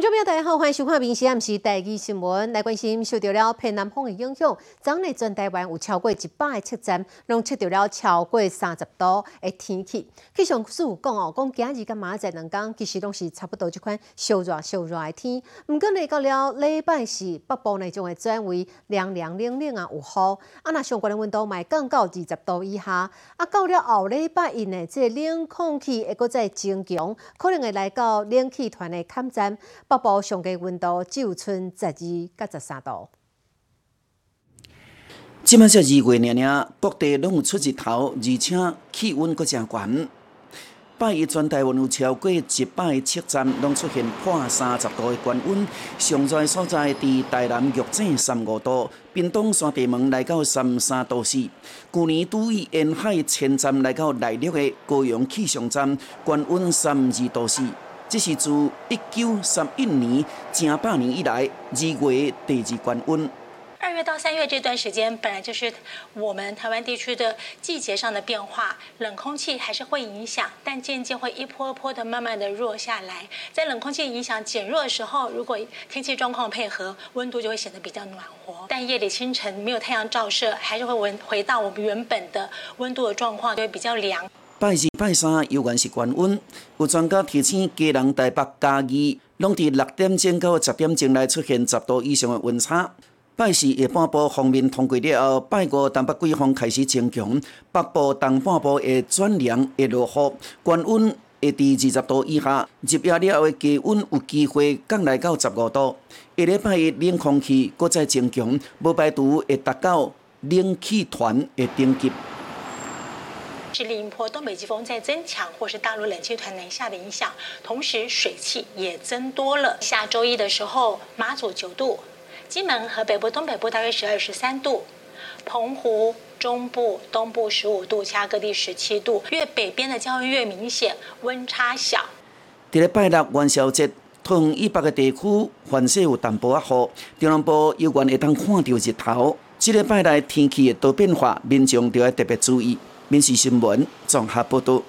观众朋友大家好，欢迎收看《明时暗时》第二新闻。来关心受到了偏南风的影响，昨日全台湾有超过一百个车站，拢测到了超过三十度的天气。气象师有讲哦，讲今日甲明仔两天其实拢是差不多这款烧热烧热的天。毋过呢，到了礼拜四，北部呢将会转为凉凉冷冷啊，有雨。啊，那相关的温度卖降到二十度以下。啊，到了后礼拜一呢，这冷空气会搁再增强，可能会来到冷气团的坎站。北部上低温度只有剩十二到十三度。即摆才二月尔尔，各地拢有出日头，而且气温阁真悬。拜一全台湾有超过一百个测站，拢出现破三十度的高温。上热所在伫台南玉井三五度，屏东山地门来到三三度四。去年拄于沿海前站来到内陆的高雄气象站，高温三二度四。这是自一九三一年正百年以来二月第二高温。二月到三月这段时间，本来就是我们台湾地区的季节上的变化，冷空气还是会影响，但渐渐会一波一波的慢慢的弱下来。在冷空气影响减弱的时候，如果天气状况配合，温度就会显得比较暖和。但夜里清晨没有太阳照射，还是会回回到我们原本的温度的状况，就会比较凉。拜二、拜三有原是高温，有专家提醒家人台北、嘉义，拢伫六点钟到十点钟内出现十度以上的温差。拜四下半部方面通过了后，拜五东北季风开始增强，北部东半部会转凉，会落雨，高温会伫二十度以下。入夜了后的低温有机会降来到十五度。下礼拜一冷空气搁再增强，无排除会达到冷气团的顶级。是另一波东北季风在增强，或是大陆冷气团南下的影响，同时水汽也增多了。下周一的时候，马祖九度，金门和北部、东北部大约十二、十三度，澎湖中部、东部十五度，其他各地十七度。越北边的降温越明显，温差小。伫咧拜六元宵节，同以北的地区反射有淡薄啊雨，中南部有缘会当看到日头。这个拜来天气的多变化，民众就要特别注意。民事新闻综合报道。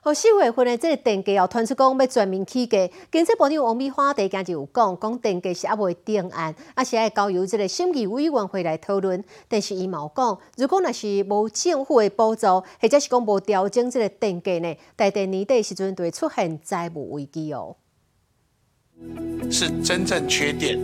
好，四月份的这个电价哦，传出讲要全面起价。经济部长王美花第今日有讲，讲电价是还未定案，啊是要交由这个审议委员会来讨论。但是伊冇讲，如果若是无政府的补助，或者是讲无调整这个电价呢，大电年底时阵就会出现债务危机哦。是真正缺电，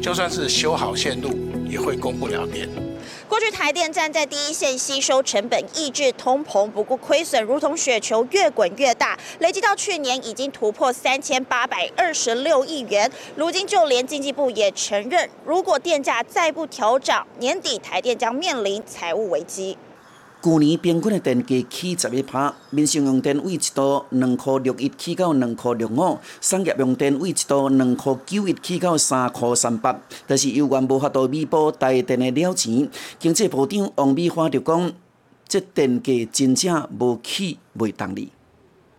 就算是修好线路，也会供不了电。过去台电站在第一线吸收成本，抑制通膨，不顾亏损如同雪球越滚越大，累计到去年已经突破三千八百二十六亿元。如今就连经济部也承认，如果电价再不调涨，年底台电将面临财务危机。去年平均的电价起十一趴，民生用电位一度两块六一起到两块六五，商业用电位一度两块九一起到三块三八，但是由于无法度弥补台电的了钱，经济部长王美花就讲，这电价真正无起未动力。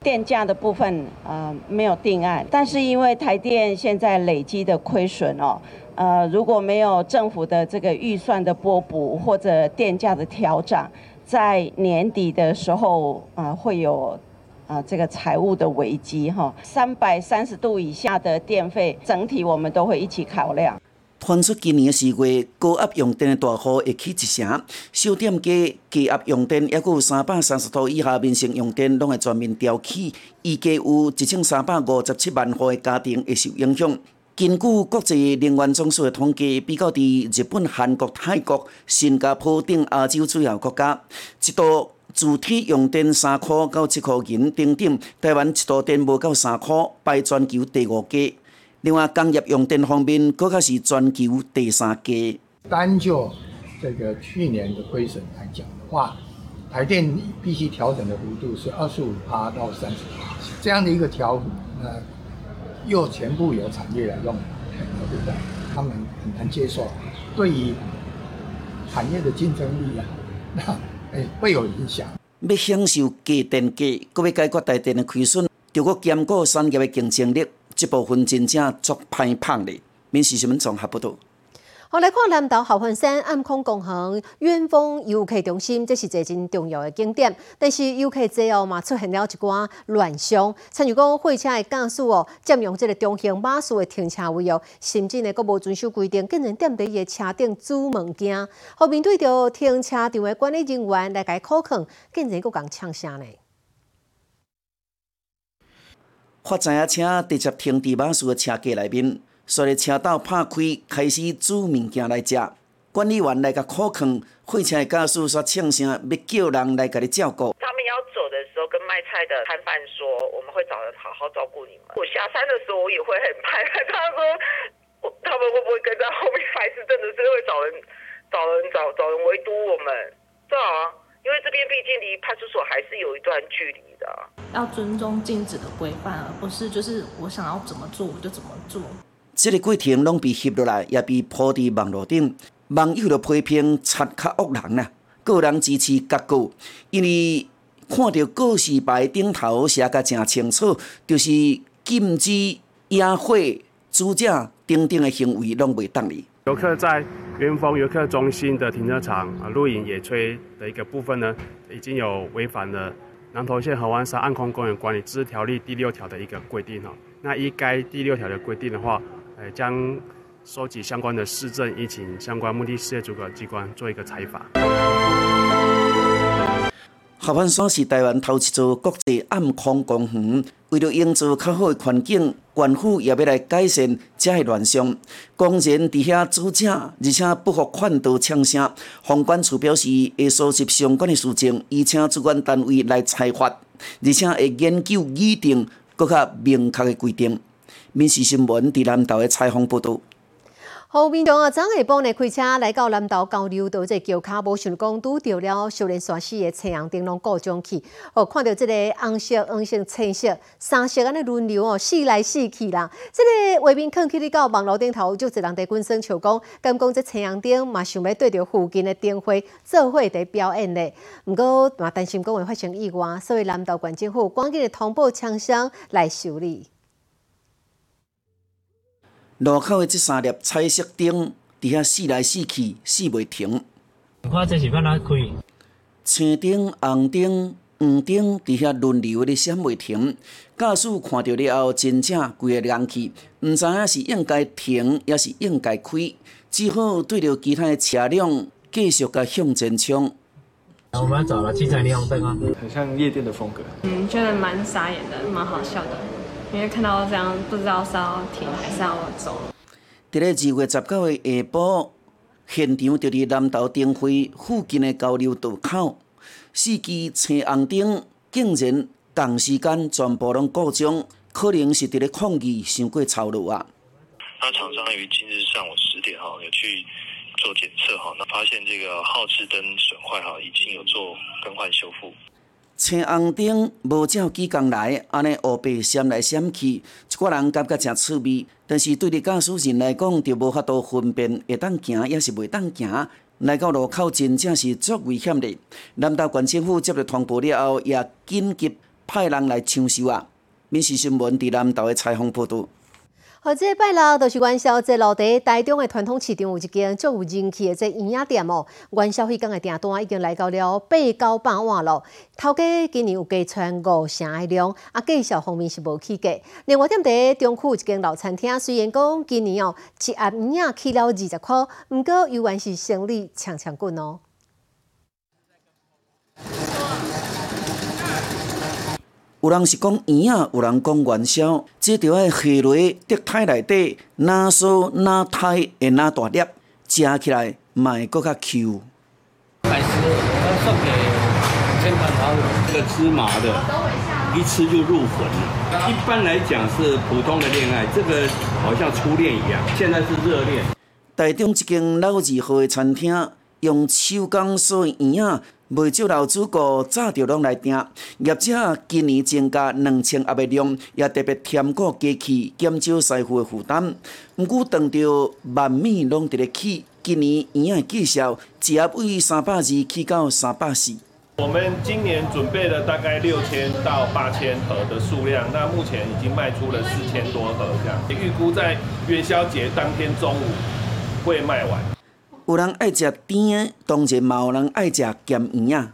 电价的部分呃没有定案，但是因为台电现在累积的亏损哦，呃如果没有政府的这个预算的拨补或者电价的调整。在年底的时候啊，会有啊这个财务的危机哈。三百三十度以下的电费，整体我们都会一起考量。传出今年四月高压用电的大户会起一成，小店家低压用电也有三百三十度以下民生用电拢会全面调起，预计有一千三百五十七万户的家庭会受影响。根据国际能源总署的统计，比较伫日本、韩国、泰国、新加坡等亚洲主要国家，一度主体用电三块到七块银等等，台湾一度电无到三块，排全球第五家。另外，工业用电方面，更加是全球第三家。单就这个去年的亏损来讲的话，台电必须调整的幅度是二十五趴到三十趴，这样的一个调，呃。又全部由产业来用，对不对？他们很难接受，对于产业的竞争力啊，那哎会有影响。要享受低电价，搁要解决大电的亏损，就搁兼顾产业的竞争力，这部分真正足歹棒的。民事新闻综合不多。好来看南投后环山暗空公园远峰游客中心，这是一个真重要的景点。但是游客最后嘛出现了一寡乱象，参如讲货车的驾驶哦，占用这个中型马术的停车位哦，甚至呢阁无遵守规定，竟然踮伫伊的车顶煮物件。后面对着停车场的管理人员来甲伊口抗，竟然阁讲呛声呢。发知影车直接停伫马术的车架内面。随着车道拍开，开始煮物件来食。管理员来甲苦劝，货车的驾驶煞呛声，要叫人来甲你照顾。他们要走的时候，跟卖菜的摊贩说：“我们会找人好好照顾你们。”我下山的时候，我也会很害怕。他说：“我 他们会不会跟在后面？还是真的是会找人、找人、找找人围堵我们？”对啊，因为这边毕竟离派出所还是有一段距离的。要尊重禁止的规范，而不是就是我想要怎么做我就怎么做。这个过程拢被翕落来，也被铺伫网络顶，网友的批评贼较恶人啦。个人支持结构，因为看到告示牌顶头写甲正清楚，就是禁止野火、煮食等等的行为拢未当哩。游客在元丰游客中心的停车场啊露营野炊的一个部分呢，已经有违反了南投县河湾山暗空公园管理自治条例第六条的一个规定哈。那依该第六条的规定的话，将收集相关的市政，以请相关目的事业主管机关做一个采访。合欢山是台湾头一座国际暗空公园，为了营造较好的环境，官府也要来改善这些乱象。公然伫遐煮食，而且不服劝导呛声。房管处表示会收集相关的事情，以请主管单位来裁罚，而且会研究拟定更较明确的规定。民事新闻伫南投的采访报道。好，民众啊，昨下晡呢开车来到南投交流道，这桥卡无想讲拄着了少年山死的太阳灯笼故障去。哦，看到这个红色、黄色、青色三色安尼轮流哦，试来试去啦。这个画面看起哩到网络顶头，就一人在滚声笑讲，敢讲这太阳灯嘛想要对着附近的灯会做伙在表演咧。毋过嘛担心讲会发生意外，所以南投县政府赶紧通报厂商来修理。路口的这三粒彩色灯，伫遐死来死去，死袂停。看这是要哪开？青灯、红灯、黄灯，伫遐轮流咧闪袂停。驾驶看到了后，真正规个人气，毋知影是应该停，也是应该开，只好对着其他的车辆继续甲向前冲。我们要找了七彩霓虹灯啊，很像夜店的风格。嗯，觉得蛮傻眼的，蛮好笑的。因为看到这样，不知道是要停还是要走。伫咧二月十九日下晡，现场就伫南投灯会附近的交流道口，四支青红灯竟然同时间全部拢故障，可能是伫咧抗议伤过超路啊。那厂商于今日上午十点哈，有去做检测哈，那发现这个耗志灯损坏哈，已经有做更换修复。青红灯无照几工来，安尼乌白闪来闪去，一寡人感觉真趣味。但是对于驾驶人来讲，就无法度分辨会当行，也是袂当行。来到路口真正是足危险的。南投县政府接到通报了后，也紧急派人来抢修啊。民事新闻伫南投的采访报道。好，这拜六就是元宵节，路底台中的传统市场有一间足有人气的这营业店哦。元宵迄天的订单已经来到了八九百万了。头家今年有加穿五成的量，啊，介绍方面是无起价。另外，店在中区有一间老餐厅，虽然讲今年哦一盒营业起了二十块，毋过依然是生意强强滚哦。有人是讲圆啊，有人讲元宵，这条要下落竹胎内底，哪酥哪胎会哪大粒，食起来会搁较 Q。百十要送给亲朋好友，这个芝麻的，一吃就入魂。一般来讲是普通的恋爱，这个好像初恋一样，现在是热恋。台中一间老字号的餐厅，用手工做圆啊。未少老主顾早就拢来订，业者今年增加两千盒的量，也特别添过机器，减少师傅的负担。毋过，当着万米拢伫咧起，今年圆的计销一盒为三百二起到三百四。我们今年准备了大概六千到八千盒的数量，那目前已经卖出了四千多盒，这样。预估在元宵节当天中午。会卖完。有人爱食甜的，当然嘛有人爱食咸圆啊。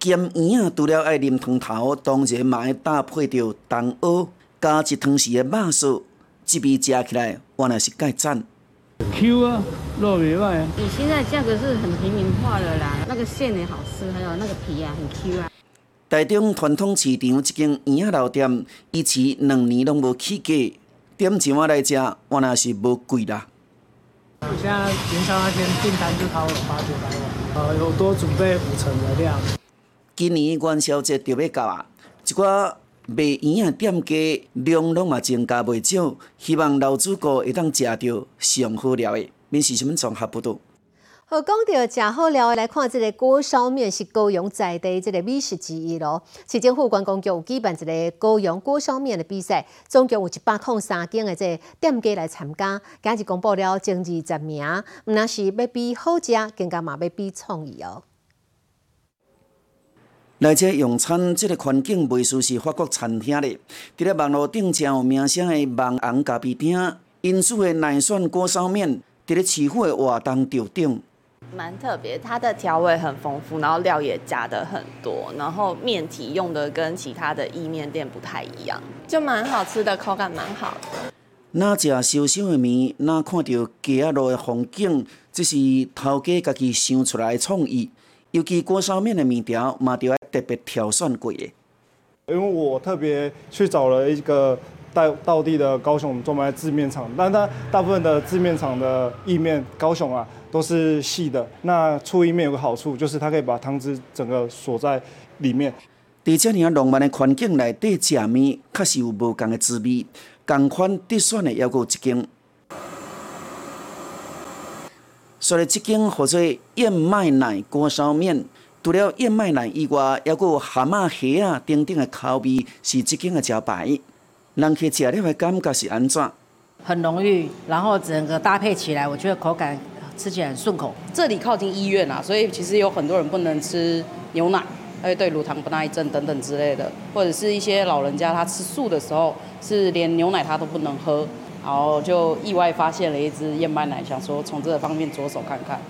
咸圆啊，除了爱啉汤头，当然嘛爱搭配着冬蚵，加一汤匙的肉臊，这味食起来，原来是介赞。Q 啊，肉袂歹啊。你现在价格是很平民化的啦，那个馅也好吃，还有那个皮啊很 Q 啊。台中传统市场一间圆仔老店，以前两年拢无起价，点钱仔来食，原来是无贵啦。我现在元宵那天订单就超了八九百了，呃，有多准备五成的量。今年元宵节就要到啊，一寡卖圆仔店家量拢嘛增加袂少，希望老主顾会当食到上好料的。面是新闻综合报道。好，讲到食好料的，来看这个锅烧面是高雄在地这个美食之一咯。市政府观光局有举办一个高雄锅烧面的比赛，总共有一百零三间的这店家来参加，今日公布了前二十名，毋那是要比好食，更加嘛要比创意哦。来这用餐，这个环境袂输是法国餐厅的。伫咧网络顶真有名声的网红咖啡厅，因此的奶蒜锅烧面，伫咧市府的活动场顶。蛮特别，它的调味很丰富，然后料也加的很多，然后面体用的跟其他的意面店不太一样，就蛮好吃的，口感蛮好的。那食烧烧的面，那看到街仔路的风景，这是头家家己想出来的创意。尤其锅烧面的面条，嘛就要特别挑选过的。因为我特别去找了一个道道地的高雄专卖制面厂，但它大部分的制面厂的意面，高雄啊都是细的。那醋意面有个好处，就是它可以把汤汁整个锁在里面。伫遮尔浪漫的环境内底食面，确实有无同的滋味。共款得选的还有一间，所以这间或者燕麦奶锅烧面，除了燕麦奶以外，还有蛤蟆虾啊等等的口味是这间的招牌。人去食了的感觉是安怎？很浓郁，然后整个搭配起来，我觉得口感吃起来很顺口。这里靠近医院啊，所以其实有很多人不能吃牛奶，而且对乳糖不耐症等等之类的，或者是一些老人家他吃素的时候，是连牛奶他都不能喝，然后就意外发现了一支燕麦奶，想说从这个方面着手看看。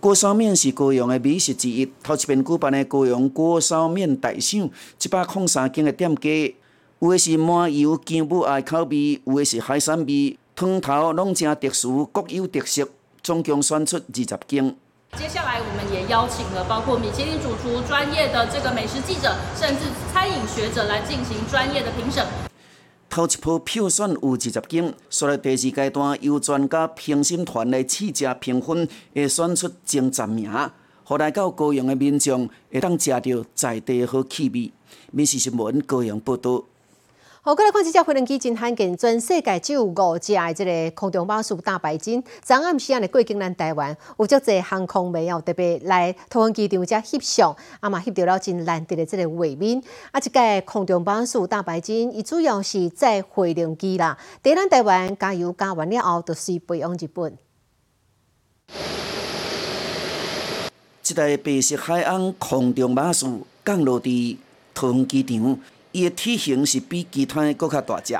锅烧面是高雄的美食之一，头一遍举办的高雄锅烧面大赏，一百零三间的店家。有的是麻油姜母鸭口味，有的是海产味，汤头拢正特殊，各有特色。总共选出二十间。接下来，我们也邀请了包括米其林主厨、专业的这个美食记者，甚至餐饮学者来进行专业的评审。头一波票选有二十间，所来第二阶段由专家评审团来试食评分，会选出前十名，互来到高雄的民众会当食到在地好气味。美食新闻高雄报道。好，过来看这只飞轮机真罕见，全世界只有五只的这个空中巴士大白鲸。昨暗时啊，来过境咱台湾，有足侪航空迷哦，特别来桃园机场遮翕相，啊嘛翕到了真难得的这个画面。啊，即个空中巴士大白鲸，伊主要是载飞轮机啦，伫咱台湾加油加完了后，就是飞往日本。这台白色海岸空中巴士降落伫桃园机场。伊的体型是比其他的搁较大只，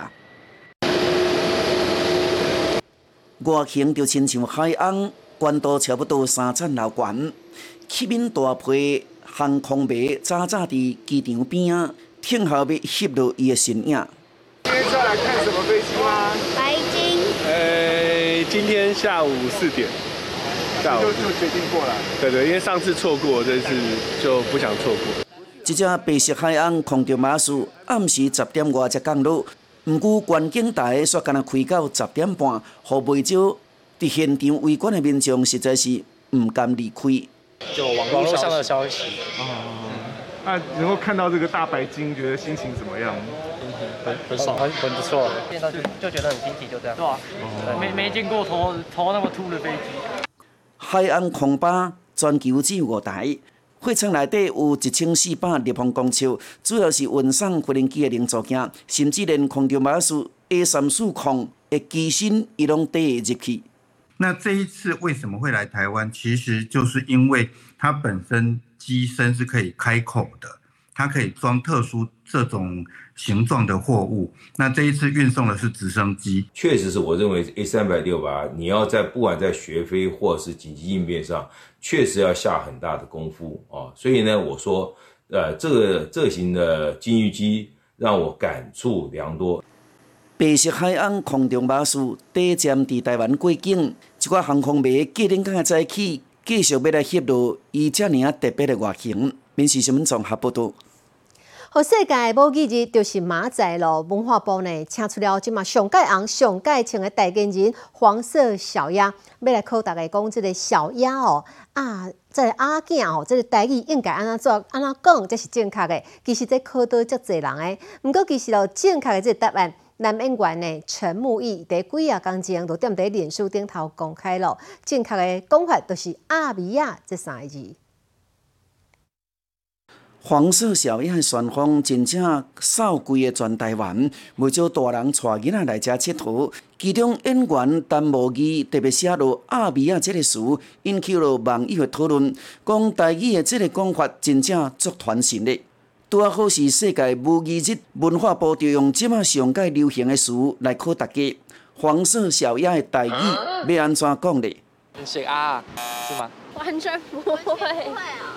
外形就亲像海岸，宽度差不多三层楼高，漆面大批航空迷早早伫机场边啊，听候要翕落伊的身影。今天是要来看什么飞机吗？白鲸。呃，今天下午四点，下午就就决定过来。对对，因为上次错过，这次就不想错过。这只白色海岸空中巴士暗时十点外才降落，毋过观景台煞敢若开到十点半，互袂少伫现场围观的民众实在是毋甘离开。就网络上的消息。啊，那能够看到这个大白鲸，觉得心情怎么样？很很爽，很很不错。见到就就觉得很新奇，就这样。对啊，没没见过头头那么秃的飞机。海岸空巴全球只有五台。货舱内底有一千四百立方公尺，主要是运送飞行机的零组件，甚至连空中巴士 A 三四空的机身，伊拢得入去。那这一次为什么会来台湾？其实就是因为它本身机身是可以开口的，它可以装特殊这种形状的货物。那这一次运送的是直升机，确实是我认为 A 三百六八，你要在不管在学飞或是紧急应变上，确实要下很大的功夫啊。所以呢，我说，呃，这个这型的金鱼机让我感触良多。白色海岸空中巴士第站伫台湾过境，一寡航空迷过顶港早起，继续要来翕录伊遮尔啊特别的外形。民事新闻综合报道。好，世界母语日就是马仔咯。文化部呢，请出了即嘛上界红、上界青的代言人黄色小鸭，要来考大家讲即个小鸭哦啊，即个阿囝哦，即个台语应该安怎做、安怎讲才是正确的。其实这考到遮侪人诶，毋过其实咯，正确的这答案，南演员呢陈木易伫几啊工前就踮伫脸书顶头公开咯，正确的讲法就是阿米亚这三个字。黄色小鸭的旋风真正扫规个全台湾，不少大人带囡仔来遮佚佗。其中演员陈无义特别写落“阿米亚”这个词，引起了网友的讨论，讲台语的这个讲法真正足传神的。拄啊好是世界母语日，文化部就用即马上界流行的词来考大家。黄色小鸭的台语要安怎讲呢？是啊，是吗？完全不会。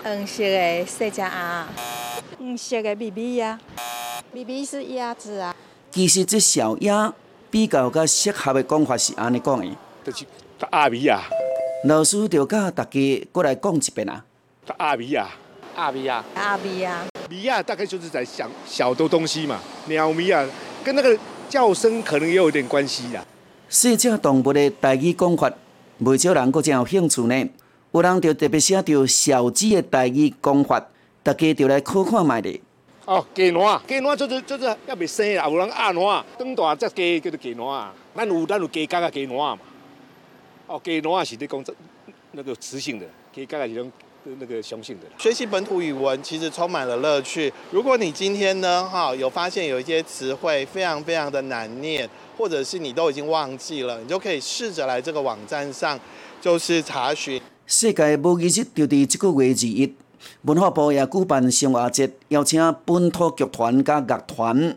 黄色的细只鸭，黄色的 BB 呀，BB 是鸭子啊。其实这小鸭比较较适合的讲法是安尼讲的，就是阿米啊。老师就教大家过来讲一遍啊。阿米啊，阿米啊，阿米啊，米啊大概就是在想小的东西嘛。鸟米啊跟那个叫声可能也有点关系啦。细只动物的台语讲法，不少人搁真有兴趣呢。有人就特别写着小鸡的台语讲法，大家就来考看卖咧。哦，鸡卵，鸡卵就是就是要未生啦，有人鸭卵，长大只鸡叫做鸡卵啊。咱有咱有鸡甲个鸡卵嘛。哦，鸡卵是咧讲这那个雌性的，鸡甲是种那个雄性的。学习本土语文其实充满了乐趣。如果你今天呢，哈，有发现有一些词汇非常非常的难念，或者是你都已经忘记了，你就可以试着来这个网站上，就是查询。世界母语日就伫即个月二一，文化部也举办生活节，邀请本土剧团甲乐团，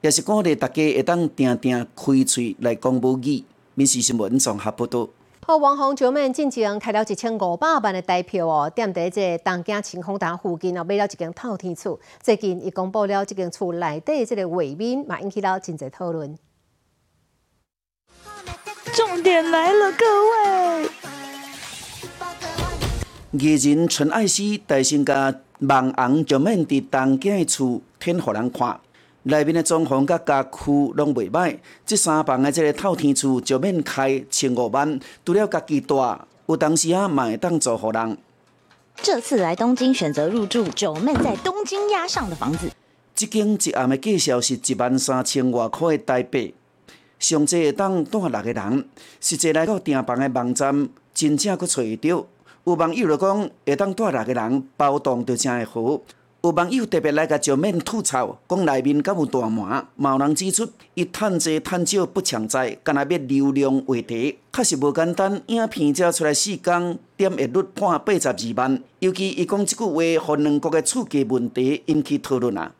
也是鼓励大家会当定定开喙来讲母语。民事新闻综合报道。好，网红九妹进前开了一千五百万的代票哦，踮伫这东京晴空塔附近哦，买了一间透天厝。最近伊公布了这间厝内底这个画面，嘛引起了真侪讨论。重点来了，各位。艺人陈爱诗大声甲网红就免伫东京的厝天互人看，内面的装潢甲家具拢袂歹。即三房的即个透天厝就免开千五万，除了家己住，有当时啊嘛会当租互人。这次来东京选择入住九妹在东京押上的房子，这间一暗的介绍是一万三千外块的台币，上济会当住六个人。实际来到订房的网站，真正阁找到。有网友就讲，会当带六个人包栋就真会好。有网友特别来甲上面吐槽，讲内面敢有大麻。有人指出，伊趁济趁少不强在，干那要流量话题，确实无简单。影片才出来四工，点阅率破八十二万。尤其伊讲即句话，互两国的厝价问题引起讨论啊。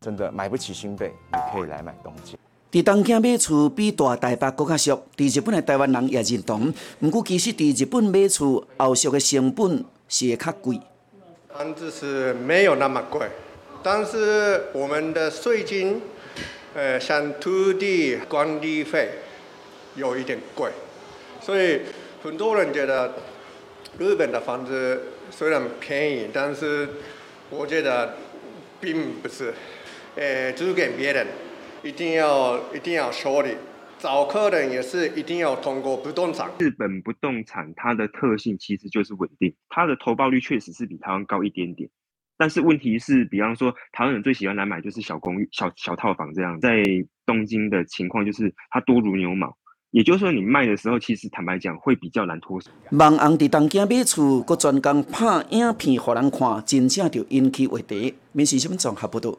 真的买不起新北，你可以来买东京。伫东京买厝比大台北更较俗，伫日本的台湾人也认同。不过，其实伫日本买厝后续的成本是会较贵。房子是没有那么贵，但是我们的税金，呃，像土地管理费有一点贵，所以很多人觉得日本的房子虽然便宜，但是我觉得并不是，呃，租给别人。一定要一定要说理，找客人也是一定要通过不动产。日本不动产它的特性其实就是稳定，它的投报率确实是比台湾高一点点。但是问题是，比方说台湾人最喜欢来买就是小公寓、小小套房这样，在东京的情况就是它多如牛毛，也就是说你卖的时候，其实坦白讲会比较难脱手。网红伫东京买厝，佮专工拍影片互人看，真正就引起话题。民事新闻综合报道。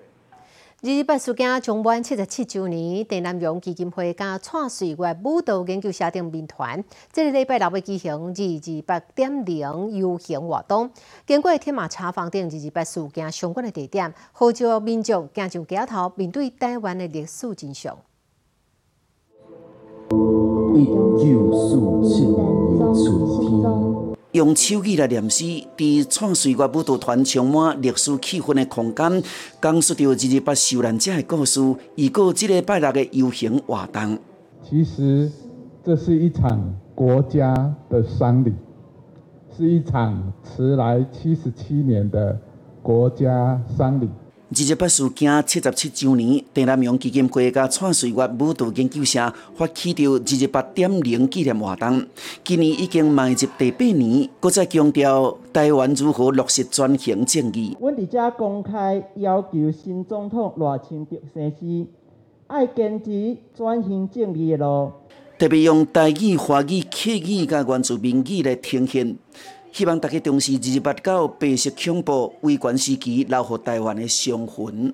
二二八事件将满七十七周年，陈南荣基金会甲创水月舞蹈研究社定面团，这个礼拜六要举行二二八点零游行活动。经过天马茶房等二二八事件相关的地点，号召民众走上街头，面对台湾的历史真相。九四七年春天。用手语来念诗，伫创岁月舞蹈团充满历史气氛的空间，讲述着一日八受难者的故事，以过这个拜六的游行活动。其实，这是一场国家的丧礼，是一场迟来七十七年的国家丧礼。二十八事件七十七周年，陈南荣基金会甲创岁月舞蹈研究社发起着二十八点零纪念活动。今年已经迈入第八年，搁再强调台湾如何落实转型正义。阮伫遮公开要求新总统赖清德先生，爱坚持转型正义的路。特别用台语、华语、客语甲原住民语来呈现。希望大家重视二二八九白色恐怖维权时期留给台湾的伤痕。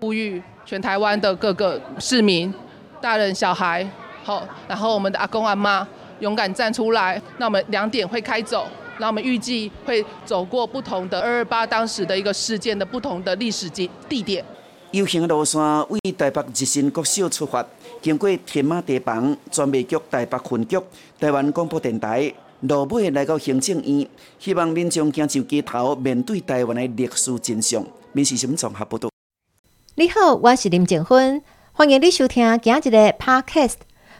呼吁全台湾的各个市民、大人、小孩，好，然后我们的阿公阿妈勇敢站出来。那我们两点会开走，那我们预计会走过不同的二二八当时的一个事件的不同的历史地地点。游行的路线为台北日新国小出发，经过天马地房专备局台北分局、台湾广播电台。落尾来到行政院，希望民众行上街头，面对台湾的历史真相。民事新闻综合报道。你好，我是林静芬，欢迎你收听今日的 Podcast，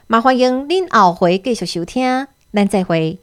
也欢迎您后回继续收听，咱再会。